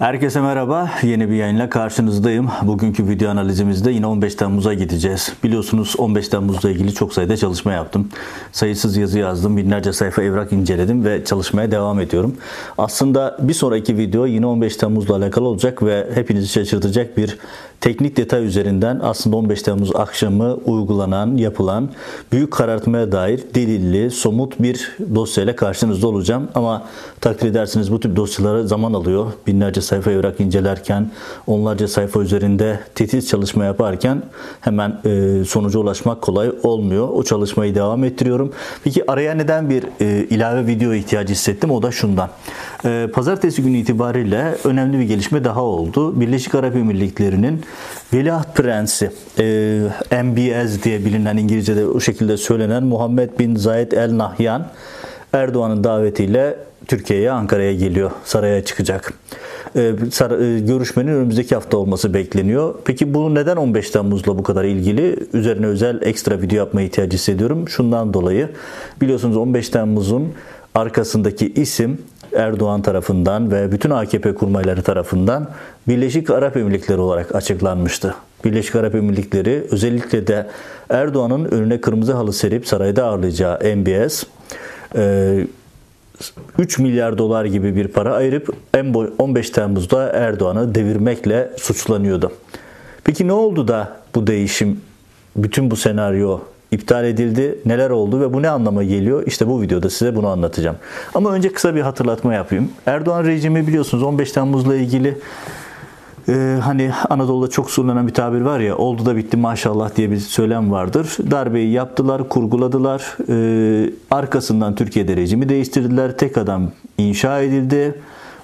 Herkese merhaba. Yeni bir yayınla karşınızdayım. Bugünkü video analizimizde yine 15 Temmuz'a gideceğiz. Biliyorsunuz 15 Temmuz'la ilgili çok sayıda çalışma yaptım. Sayısız yazı yazdım, binlerce sayfa evrak inceledim ve çalışmaya devam ediyorum. Aslında bir sonraki video yine 15 Temmuz'la alakalı olacak ve hepinizi şaşırtacak bir teknik detay üzerinden aslında 15 Temmuz akşamı uygulanan, yapılan büyük karartmaya dair delilli, somut bir dosyayla karşınızda olacağım. Ama takdir edersiniz bu tip dosyaları zaman alıyor. Binlerce sayfa evrak incelerken, onlarca sayfa üzerinde titiz çalışma yaparken hemen e, sonuca ulaşmak kolay olmuyor. O çalışmayı devam ettiriyorum. Peki araya neden bir e, ilave video ihtiyacı hissettim? O da şundan. E, pazartesi günü itibariyle önemli bir gelişme daha oldu. Birleşik Arap Emirlikleri'nin Veliaht Prensi, e, MBS diye bilinen İngilizce'de o şekilde söylenen Muhammed bin Zayed El Nahyan Erdoğan'ın davetiyle Türkiye'ye, Ankara'ya geliyor. Saraya çıkacak. Ee, e, görüşmenin önümüzdeki hafta olması bekleniyor. Peki bu neden 15 Temmuz'la bu kadar ilgili? Üzerine özel ekstra video yapmaya ihtiyacı hissediyorum. Şundan dolayı biliyorsunuz 15 Temmuz'un arkasındaki isim Erdoğan tarafından ve bütün AKP kurmayları tarafından Birleşik Arap Emirlikleri olarak açıklanmıştı. Birleşik Arap Emirlikleri özellikle de Erdoğan'ın önüne kırmızı halı serip sarayda ağırlayacağı MBS 3 milyar dolar gibi bir para ayırıp 15 Temmuz'da Erdoğan'ı devirmekle suçlanıyordu. Peki ne oldu da bu değişim, bütün bu senaryo iptal edildi, neler oldu ve bu ne anlama geliyor? İşte bu videoda size bunu anlatacağım. Ama önce kısa bir hatırlatma yapayım. Erdoğan rejimi biliyorsunuz 15 Temmuz'la ilgili ee, hani Anadolu'da çok sürülen bir tabir var ya oldu da bitti maşallah diye bir söylem vardır. Darbeyi yaptılar, kurguladılar. Ee, arkasından Türkiye'de rejimi değiştirdiler. Tek adam inşa edildi.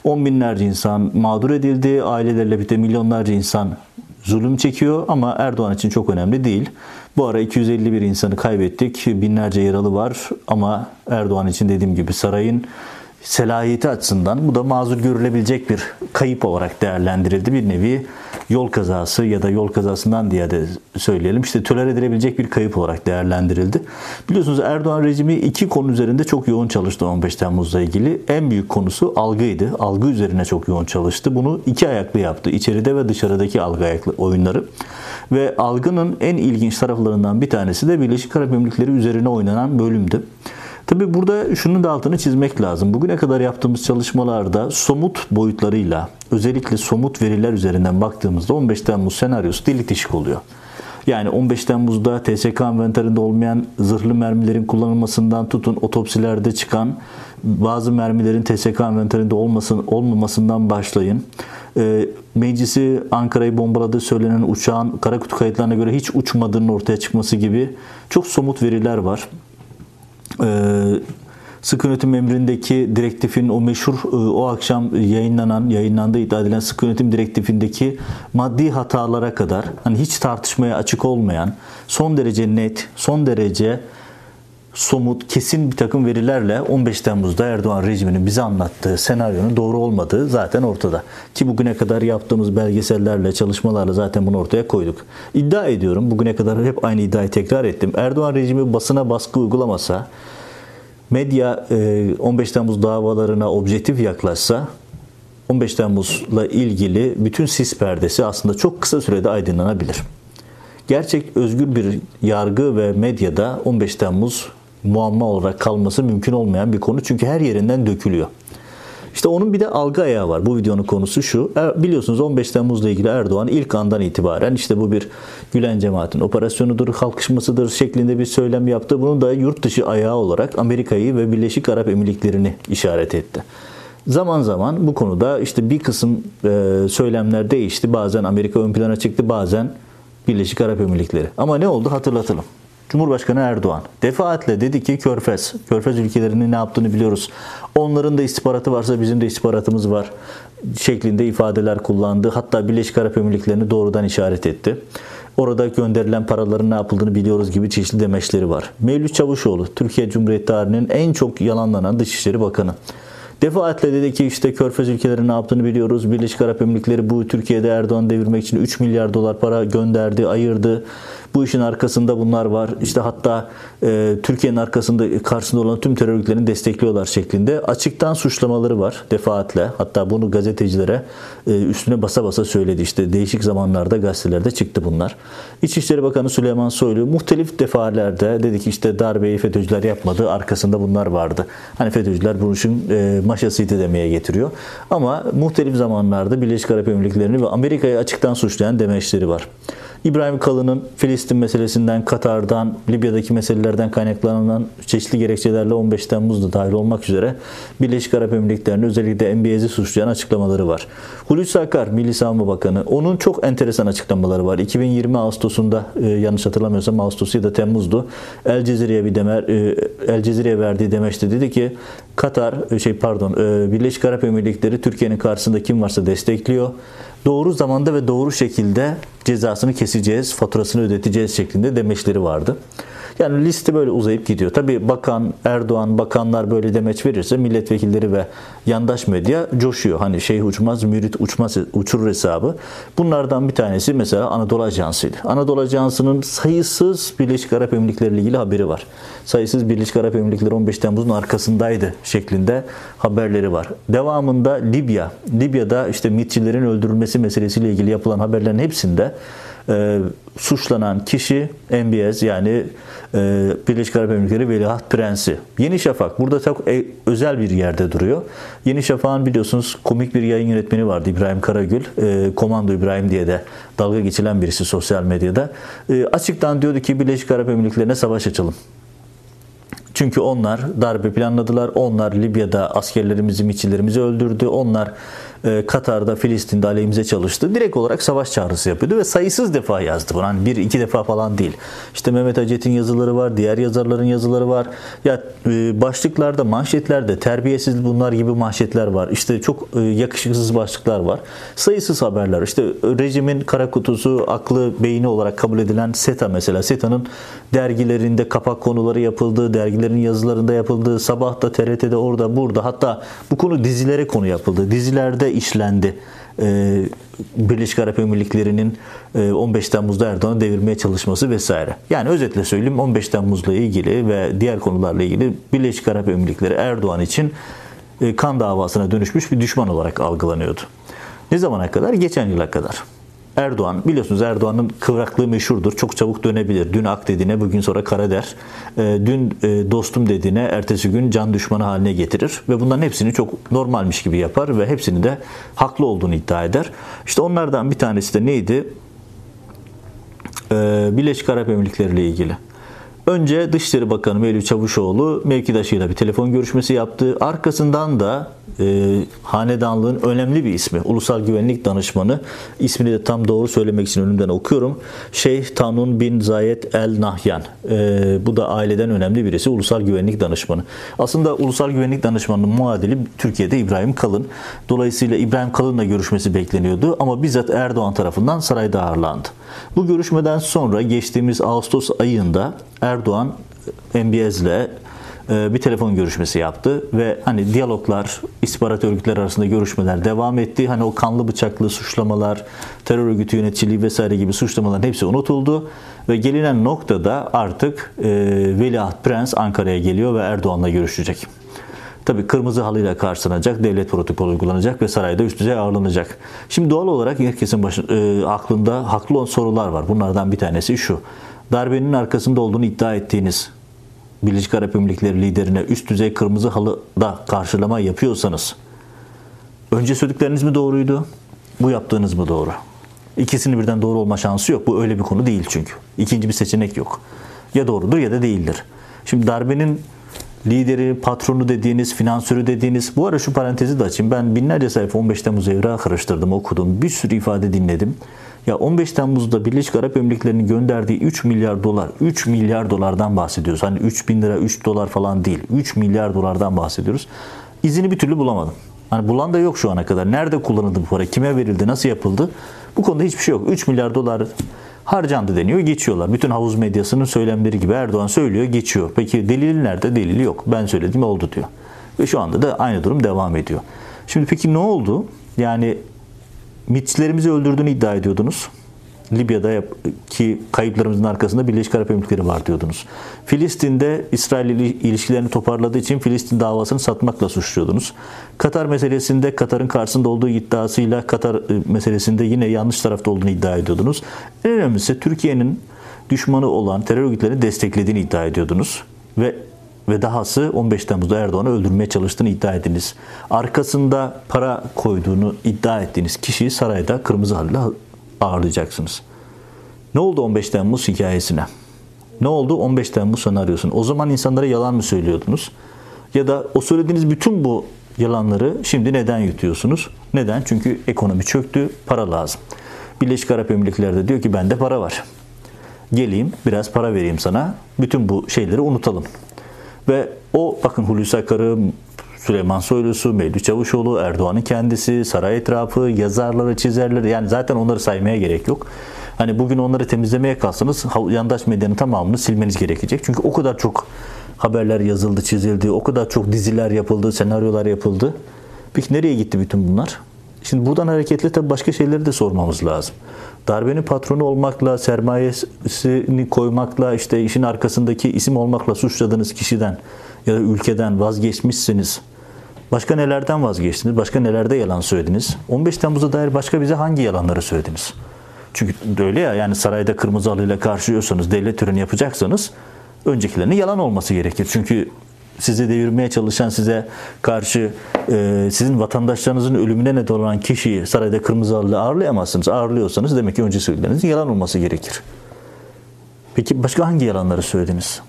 On binlerce insan mağdur edildi. Ailelerle birlikte milyonlarca insan zulüm çekiyor ama Erdoğan için çok önemli değil. Bu ara 251 insanı kaybettik. Binlerce yaralı var ama Erdoğan için dediğim gibi sarayın selahiyeti açısından bu da mazur görülebilecek bir kayıp olarak değerlendirildi. Bir nevi yol kazası ya da yol kazasından diye de söyleyelim işte töler edilebilecek bir kayıp olarak değerlendirildi. Biliyorsunuz Erdoğan rejimi iki konu üzerinde çok yoğun çalıştı 15 Temmuz'la ilgili. En büyük konusu algıydı. Algı üzerine çok yoğun çalıştı. Bunu iki ayaklı yaptı. İçeride ve dışarıdaki algı ayaklı oyunları. Ve algının en ilginç taraflarından bir tanesi de Birleşik Arap Emirlikleri üzerine oynanan bölümdü. Tabii burada şunun da altını çizmek lazım. Bugüne kadar yaptığımız çalışmalarda somut boyutlarıyla özellikle somut veriler üzerinden baktığımızda 15 Temmuz senaryosu delik oluyor. Yani 15 Temmuz'da TSK envanterinde olmayan zırhlı mermilerin kullanılmasından tutun otopsilerde çıkan bazı mermilerin TSK envanterinde olmasın, olmamasından başlayın. E, meclisi Ankara'yı bombaladığı söylenen uçağın kara kutu kayıtlarına göre hiç uçmadığının ortaya çıkması gibi çok somut veriler var e, sıkı yönetim emrindeki direktifin o meşhur e, o akşam yayınlanan, yayınlandığı iddia edilen sıkı yönetim direktifindeki maddi hatalara kadar hani hiç tartışmaya açık olmayan son derece net, son derece somut, kesin bir takım verilerle 15 Temmuz'da Erdoğan rejiminin bize anlattığı senaryonun doğru olmadığı zaten ortada. Ki bugüne kadar yaptığımız belgesellerle, çalışmalarla zaten bunu ortaya koyduk. İddia ediyorum, bugüne kadar hep aynı iddiayı tekrar ettim. Erdoğan rejimi basına baskı uygulamasa, medya 15 Temmuz davalarına objektif yaklaşsa, 15 Temmuz'la ilgili bütün sis perdesi aslında çok kısa sürede aydınlanabilir. Gerçek özgür bir yargı ve medyada 15 Temmuz muamma olarak kalması mümkün olmayan bir konu. Çünkü her yerinden dökülüyor. İşte onun bir de algı ayağı var. Bu videonun konusu şu. Er, biliyorsunuz 15 Temmuz'la ilgili Erdoğan ilk andan itibaren işte bu bir Gülen cemaatin operasyonudur, kalkışmasıdır şeklinde bir söylem yaptı. Bunun da yurt dışı ayağı olarak Amerika'yı ve Birleşik Arap Emirlikleri'ni işaret etti. Zaman zaman bu konuda işte bir kısım e, söylemler değişti. Bazen Amerika ön plana çıktı, bazen Birleşik Arap Emirlikleri. Ama ne oldu hatırlatalım. Cumhurbaşkanı Erdoğan defaatle dedi ki Körfez, Körfez ülkelerinin ne yaptığını biliyoruz. Onların da istihbaratı varsa bizim de istihbaratımız var şeklinde ifadeler kullandı. Hatta Birleşik Arap Emirlikleri'ni doğrudan işaret etti. Orada gönderilen paraların ne yapıldığını biliyoruz gibi çeşitli demeçleri var. Mevlüt Çavuşoğlu, Türkiye Cumhuriyeti tarihinin en çok yalanlanan Dışişleri Bakanı. Defaatle dedi ki işte Körfez ülkeleri ne yaptığını biliyoruz. Birleşik Arap Emirlikleri bu Türkiye'de Erdoğan devirmek için 3 milyar dolar para gönderdi, ayırdı. Bu işin arkasında bunlar var. İşte hatta e, Türkiye'nin arkasında karşısında olan tüm terör örgütlerini destekliyorlar şeklinde açıktan suçlamaları var defaatle. Hatta bunu gazetecilere e, üstüne basa basa söyledi. İşte değişik zamanlarda gazetelerde çıktı bunlar. İçişleri Bakanı Süleyman Soylu muhtelif defaalerde dedi ki işte darbeyi FETÖ'cüler yapmadı. Arkasında bunlar vardı. Hani FETÖ'cüler bu işin e, maşasıydı demeye getiriyor. Ama muhtelif zamanlarda Birleşik Arap Emirlikleri'ni ve Amerika'yı açıktan suçlayan demeçleri var. İbrahim Kalın'ın Filistin meselesinden, Katar'dan, Libya'daki meselelerden kaynaklanan çeşitli gerekçelerle 15 Temmuz'da dahil olmak üzere Birleşik Arap Emirlikleri'ni özellikle MBS'i suçlayan açıklamaları var. Hulusi Akar, Milli Savunma Bakanı, onun çok enteresan açıklamaları var. 2020 Ağustos'unda e, yanlış hatırlamıyorsam Ağustos ya da Temmuz'du. El Cezire'ye bir demer, e, El Cezire'ye verdiği demeçte dedi ki Katar, e, şey pardon, Birleşik Arap Emirlikleri Türkiye'nin karşısında kim varsa destekliyor doğru zamanda ve doğru şekilde cezasını keseceğiz, faturasını ödeteceğiz şeklinde demeçleri vardı. Yani liste böyle uzayıp gidiyor. Tabi bakan, Erdoğan, bakanlar böyle demeç verirse milletvekilleri ve yandaş medya coşuyor. Hani şey uçmaz, mürit uçmaz, uçurur hesabı. Bunlardan bir tanesi mesela Anadolu Ajansı'ydı. Anadolu Ajansı'nın sayısız Birleşik Arap Emirlikleri ile ilgili haberi var. Sayısız Birleşik Arap Emirlikleri 15 Temmuz'un arkasındaydı şeklinde haberleri var. Devamında Libya, Libya'da işte mitçilerin öldürülmesi meselesiyle ilgili yapılan haberlerin hepsinde e, suçlanan kişi MBS yani e, Birleşik Arap Emirlikleri Veliaht Prensi. Yeni Şafak burada çok e, özel bir yerde duruyor. Yeni Şafak'ın biliyorsunuz komik bir yayın yönetmeni vardı İbrahim Karagül. E, Komando İbrahim diye de dalga geçilen birisi sosyal medyada. E, açıktan diyordu ki Birleşik Arap Emirlikleri'ne savaş açalım. Çünkü onlar darbe planladılar. Onlar Libya'da askerlerimizi, miçilerimizi öldürdü. Onlar Katar'da, Filistin'de aleyhimize çalıştı. Direkt olarak savaş çağrısı yapıyordu ve sayısız defa yazdı bunu. Hani bir iki defa falan değil. İşte Mehmet Acet'in yazıları var, diğer yazarların yazıları var. Ya e, başlıklarda, manşetlerde terbiyesiz bunlar gibi manşetler var. İşte çok e, yakışıksız başlıklar var. Sayısız haberler. İşte rejimin kara kutusu, aklı, beyni olarak kabul edilen SETA mesela. SETA'nın dergilerinde kapak konuları yapıldı, dergilerin yazılarında yapıldı. Sabahta TRT'de orada burada hatta bu konu dizilere konu yapıldı. Dizilerde işlendi. Ee, Birleşik Arap Emirlikleri'nin 15 e, Temmuz'da Erdoğan'ı devirmeye çalışması vesaire. Yani özetle söyleyeyim 15 Temmuz'la ilgili ve diğer konularla ilgili Birleşik Arap Emirlikleri Erdoğan için e, kan davasına dönüşmüş bir düşman olarak algılanıyordu. Ne zamana kadar? Geçen yıla kadar. Erdoğan biliyorsunuz Erdoğan'ın kıvraklığı meşhurdur. Çok çabuk dönebilir. Dün ak dediğine bugün sonra kara der. Ee, dün e, dostum dediğine ertesi gün can düşmanı haline getirir. Ve bunların hepsini çok normalmiş gibi yapar ve hepsini de haklı olduğunu iddia eder. İşte onlardan bir tanesi de neydi? Ee, Birleşik Arap Emirlikleri ile ilgili. Önce Dışişleri Bakanı Mevlüt Çavuşoğlu mevkidaşıyla bir telefon görüşmesi yaptı. Arkasından da e, hanedanlığın önemli bir ismi. Ulusal Güvenlik Danışmanı. ismini de tam doğru söylemek için önümden okuyorum. Şeyh Tanun bin Zayed El Nahyan. E, bu da aileden önemli birisi. Ulusal Güvenlik Danışmanı. Aslında Ulusal Güvenlik Danışmanı'nın muadili Türkiye'de İbrahim Kalın. Dolayısıyla İbrahim Kalın'la görüşmesi bekleniyordu ama bizzat Erdoğan tarafından sarayda ağırlandı. Bu görüşmeden sonra geçtiğimiz Ağustos ayında Erdoğan MBS'le bir telefon görüşmesi yaptı ve hani diyaloglar, istihbarat örgütleri arasında görüşmeler devam etti. Hani o kanlı bıçaklı suçlamalar, terör örgütü yöneticiliği vesaire gibi suçlamaların hepsi unutuldu ve gelinen noktada artık e, Veliaht Prens Ankara'ya geliyor ve Erdoğan'la görüşecek. Tabi kırmızı halıyla karşılanacak, devlet protokolü uygulanacak ve sarayda üst düzey ağırlanacak. Şimdi doğal olarak herkesin başı, e, aklında haklı olan sorular var. Bunlardan bir tanesi şu. Darbenin arkasında olduğunu iddia ettiğiniz Birleşik Arap Emirlikleri liderine üst düzey kırmızı halıda karşılama yapıyorsanız önce söyledikleriniz mi doğruydu? Bu yaptığınız mı doğru? İkisinin birden doğru olma şansı yok. Bu öyle bir konu değil çünkü. İkinci bir seçenek yok. Ya doğrudur ya da değildir. Şimdi darbenin lideri, patronu dediğiniz, finansörü dediğiniz, bu ara şu parantezi de açayım. Ben binlerce sayfa 15 Temmuz evrağı karıştırdım, okudum. Bir sürü ifade dinledim. Ya 15 Temmuz'da Birleşik Arap Emirlikleri'nin gönderdiği 3 milyar dolar, 3 milyar dolardan bahsediyoruz. Hani 3 bin lira, 3 dolar falan değil. 3 milyar dolardan bahsediyoruz. İzini bir türlü bulamadım. Hani bulan da yok şu ana kadar. Nerede kullanıldı bu para? Kime verildi? Nasıl yapıldı? Bu konuda hiçbir şey yok. 3 milyar dolar harcandı deniyor. Geçiyorlar. Bütün havuz medyasının söylemleri gibi Erdoğan söylüyor geçiyor. Peki delil nerede? Delili yok. Ben söyledim oldu diyor. Ve şu anda da aynı durum devam ediyor. Şimdi peki ne oldu? Yani mitçilerimizi öldürdüğünü iddia ediyordunuz. Libya'daki kayıplarımızın arkasında Birleşik Arap Emirlikleri var diyordunuz. Filistin'de İsrail ile ilişkilerini toparladığı için Filistin davasını satmakla suçluyordunuz. Katar meselesinde Katar'ın karşısında olduğu iddiasıyla Katar e, meselesinde yine yanlış tarafta olduğunu iddia ediyordunuz. En önemlisi Türkiye'nin düşmanı olan terör örgütlerini desteklediğini iddia ediyordunuz. Ve ve dahası 15 Temmuz'da Erdoğan'ı öldürmeye çalıştığını iddia ettiniz. Arkasında para koyduğunu iddia ettiğiniz kişiyi sarayda kırmızı halle ağırlayacaksınız. Ne oldu 15 Temmuz hikayesine? Ne oldu 15 Temmuz senaryosuna? O zaman insanlara yalan mı söylüyordunuz? Ya da o söylediğiniz bütün bu yalanları şimdi neden yutuyorsunuz? Neden? Çünkü ekonomi çöktü, para lazım. Birleşik Arap Emirlikleri de diyor ki bende para var. Geleyim biraz para vereyim sana. Bütün bu şeyleri unutalım. Ve o bakın Hulusi Akar'ı, Süleyman Soylusu, Mevlüt Çavuşoğlu, Erdoğan'ın kendisi, saray etrafı, yazarları, çizerleri yani zaten onları saymaya gerek yok. Hani bugün onları temizlemeye kalsanız yandaş medyanın tamamını silmeniz gerekecek. Çünkü o kadar çok haberler yazıldı, çizildi, o kadar çok diziler yapıldı, senaryolar yapıldı. Peki nereye gitti bütün bunlar? Şimdi buradan hareketle tabii başka şeyleri de sormamız lazım. Darbenin patronu olmakla, sermayesini koymakla, işte işin arkasındaki isim olmakla suçladığınız kişiden ya da ülkeden vazgeçmişsiniz. Başka nelerden vazgeçtiniz? Başka nelerde yalan söylediniz? 15 Temmuz'a dair başka bize hangi yalanları söylediniz? Çünkü öyle ya yani sarayda kırmızı halıyla karşılıyorsanız, devlet töreni yapacaksanız öncekilerinin yalan olması gerekir. Çünkü sizi devirmeye çalışan, size karşı e, sizin vatandaşlarınızın ölümüne neden olan kişiyi sarayda kırmızı halıda ağırlayamazsınız. Ağırlıyorsanız demek ki önce söylediğinizin yalan olması gerekir. Peki başka hangi yalanları söylediniz?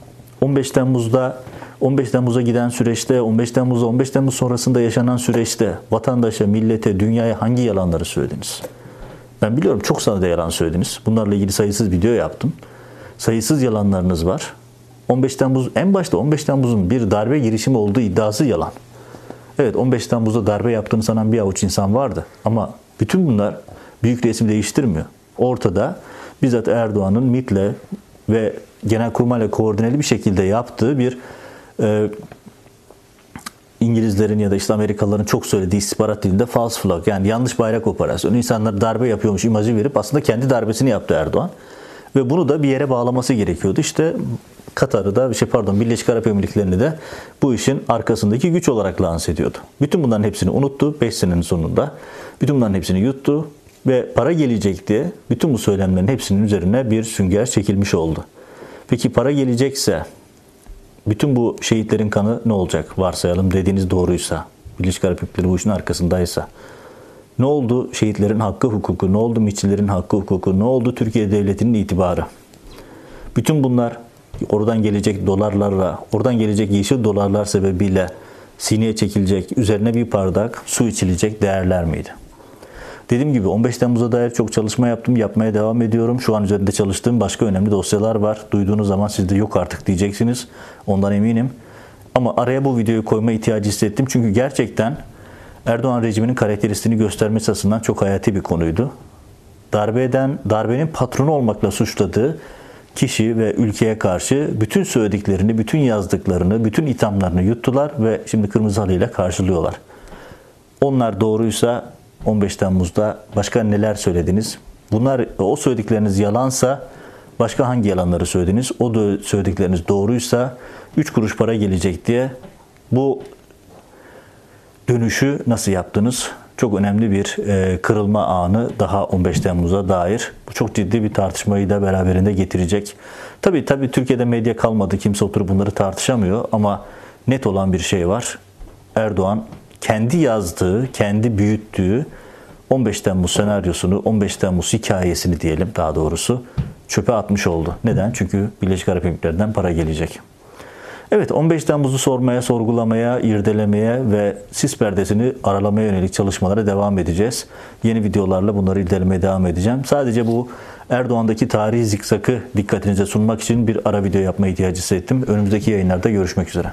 15 Temmuz'da 15 Temmuz'a giden süreçte, 15 Temmuz'da 15 Temmuz sonrasında yaşanan süreçte vatandaşa, millete, dünyaya hangi yalanları söylediniz? Ben biliyorum çok sayıda yalan söylediniz. Bunlarla ilgili sayısız video yaptım. Sayısız yalanlarınız var. 15 Temmuz en başta 15 Temmuz'un bir darbe girişimi olduğu iddiası yalan. Evet 15 Temmuz'da darbe yaptığını sanan bir avuç insan vardı. Ama bütün bunlar büyük resmi değiştirmiyor. Ortada bizzat Erdoğan'ın MIT'le ve Genelkurmay'la koordineli bir şekilde yaptığı bir e, İngilizlerin ya da işte Amerikalıların çok söylediği istihbarat dilinde false flag yani yanlış bayrak operasyonu. İnsanlar darbe yapıyormuş imajı verip aslında kendi darbesini yaptı Erdoğan. Ve bunu da bir yere bağlaması gerekiyordu. İşte Katar'ı da şey pardon Birleşik Arap Emirlikleri'ni de bu işin arkasındaki güç olarak lanse ediyordu. Bütün bunların hepsini unuttu 5 senenin sonunda. Bütün bunların hepsini yuttu ve para gelecek diye bütün bu söylemlerin hepsinin üzerine bir sünger çekilmiş oldu. Peki para gelecekse bütün bu şehitlerin kanı ne olacak? Varsayalım dediğiniz doğruysa, Birleşik Arap Emirlikleri bu işin arkasındaysa. Ne oldu şehitlerin hakkı hukuku, ne oldu mitçilerin hakkı hukuku, ne oldu Türkiye Devleti'nin itibarı? Bütün bunlar oradan gelecek dolarlarla, oradan gelecek yeşil dolarlar sebebiyle sineye çekilecek, üzerine bir bardak su içilecek değerler miydi? Dediğim gibi 15 Temmuz'a dair çok çalışma yaptım, yapmaya devam ediyorum. Şu an üzerinde çalıştığım başka önemli dosyalar var. Duyduğunuz zaman siz de yok artık diyeceksiniz. Ondan eminim. Ama araya bu videoyu koyma ihtiyacı hissettim. Çünkü gerçekten Erdoğan rejiminin karakteristiğini göstermesi açısından çok hayati bir konuydu. Darbeden, darbenin patronu olmakla suçladığı kişi ve ülkeye karşı bütün söylediklerini, bütün yazdıklarını, bütün ithamlarını yuttular ve şimdi kırmızı halıyla karşılıyorlar. Onlar doğruysa 15 Temmuz'da başka neler söylediniz? Bunlar o söyledikleriniz yalansa başka hangi yalanları söylediniz? O da söyledikleriniz doğruysa 3 kuruş para gelecek diye bu dönüşü nasıl yaptınız? Çok önemli bir e, kırılma anı daha 15 Temmuz'a dair. Bu çok ciddi bir tartışmayı da beraberinde getirecek. Tabii tabii Türkiye'de medya kalmadı. Kimse oturup bunları tartışamıyor ama net olan bir şey var. Erdoğan kendi yazdığı, kendi büyüttüğü 15 Temmuz senaryosunu, 15 Temmuz hikayesini diyelim daha doğrusu çöpe atmış oldu. Neden? Çünkü Birleşik Arap Emirlikleri'nden para gelecek. Evet 15 Temmuz'u sormaya, sorgulamaya, irdelemeye ve sis perdesini aralamaya yönelik çalışmalara devam edeceğiz. Yeni videolarla bunları irdelemeye devam edeceğim. Sadece bu Erdoğan'daki tarihi zikzakı dikkatinize sunmak için bir ara video yapma ihtiyacı hissettim. Önümüzdeki yayınlarda görüşmek üzere.